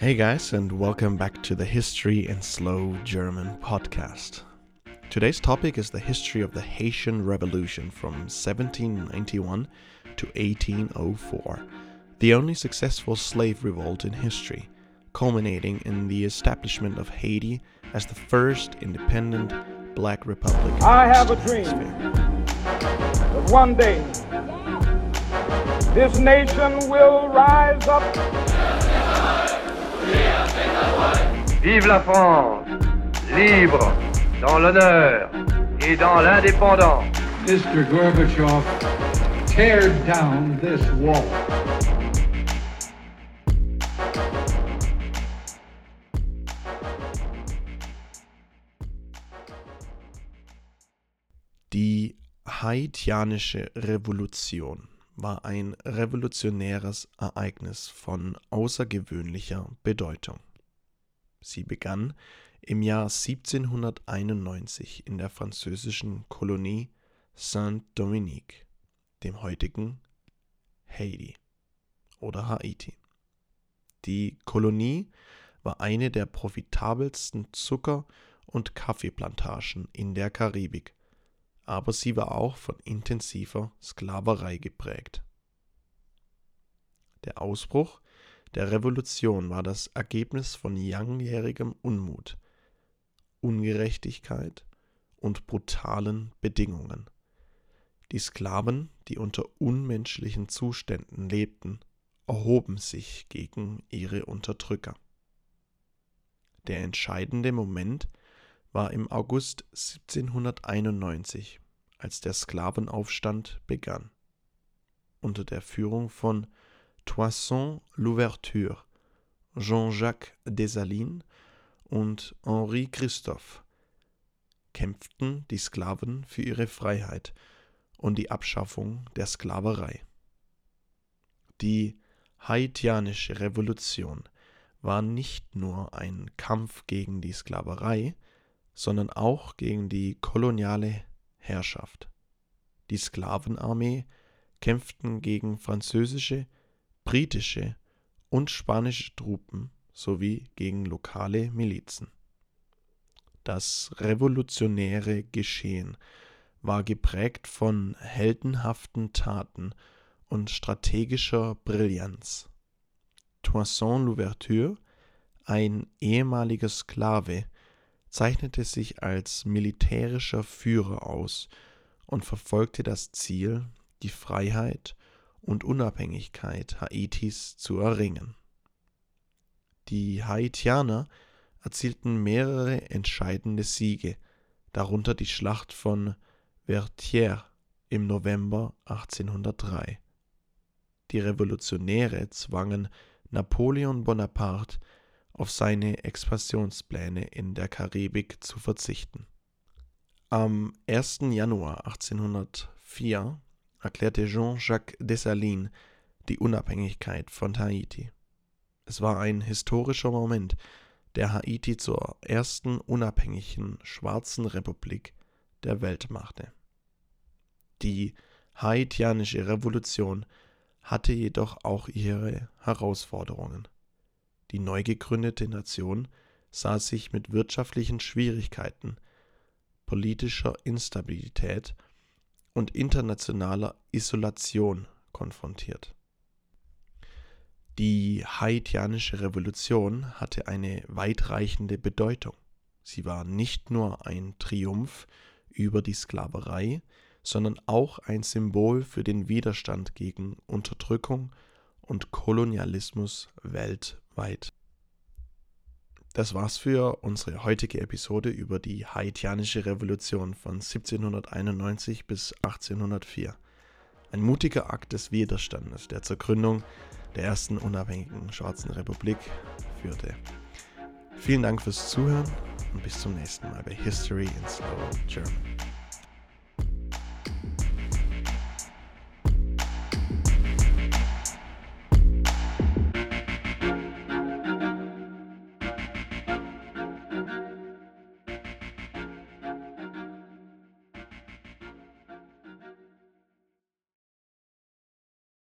Hey guys, and welcome back to the History in Slow German podcast. Today's topic is the history of the Haitian Revolution from 1791 to 1804, the only successful slave revolt in history, culminating in the establishment of Haiti as the first independent black republic. I have a dream that one day this nation will rise up. Vive la France, libre, dans l'honneur et dans l'indépendance. Mr. Gorbachev, tear down this wall. Die haitianische Revolution war ein revolutionäres Ereignis von außergewöhnlicher Bedeutung. Sie begann im Jahr 1791 in der französischen Kolonie Saint-Dominique, dem heutigen Haiti oder Haiti. Die Kolonie war eine der profitabelsten Zucker- und Kaffeeplantagen in der Karibik aber sie war auch von intensiver Sklaverei geprägt. Der Ausbruch der Revolution war das Ergebnis von langjährigem Unmut, Ungerechtigkeit und brutalen Bedingungen. Die Sklaven, die unter unmenschlichen Zuständen lebten, erhoben sich gegen ihre Unterdrücker. Der entscheidende Moment war im August 1791, als der Sklavenaufstand begann. Unter der Führung von Toussaint Louverture, Jean-Jacques Dessalines und Henri Christophe kämpften die Sklaven für ihre Freiheit und die Abschaffung der Sklaverei. Die haitianische Revolution war nicht nur ein Kampf gegen die Sklaverei, sondern auch gegen die koloniale Herrschaft. Die Sklavenarmee kämpften gegen französische, britische und spanische Truppen sowie gegen lokale Milizen. Das revolutionäre Geschehen war geprägt von heldenhaften Taten und strategischer Brillanz. Toussaint Louverture, ein ehemaliger Sklave, zeichnete sich als militärischer Führer aus und verfolgte das Ziel, die Freiheit und Unabhängigkeit Haitis zu erringen. Die Haitianer erzielten mehrere entscheidende Siege, darunter die Schlacht von Vertières im November 1803. Die Revolutionäre zwangen Napoleon Bonaparte auf seine Expansionspläne in der Karibik zu verzichten. Am 1. Januar 1804 erklärte Jean-Jacques Dessalines die Unabhängigkeit von Haiti. Es war ein historischer Moment, der Haiti zur ersten unabhängigen schwarzen Republik der Welt machte. Die haitianische Revolution hatte jedoch auch ihre Herausforderungen. Die neu gegründete Nation sah sich mit wirtschaftlichen Schwierigkeiten, politischer Instabilität und internationaler Isolation konfrontiert. Die haitianische Revolution hatte eine weitreichende Bedeutung. Sie war nicht nur ein Triumph über die Sklaverei, sondern auch ein Symbol für den Widerstand gegen Unterdrückung und Kolonialismus weltweit. Das war's für unsere heutige Episode über die haitianische Revolution von 1791 bis 1804. Ein mutiger Akt des Widerstandes, der zur Gründung der ersten unabhängigen schwarzen Republik führte. Vielen Dank fürs Zuhören und bis zum nächsten Mal bei History in Slow German.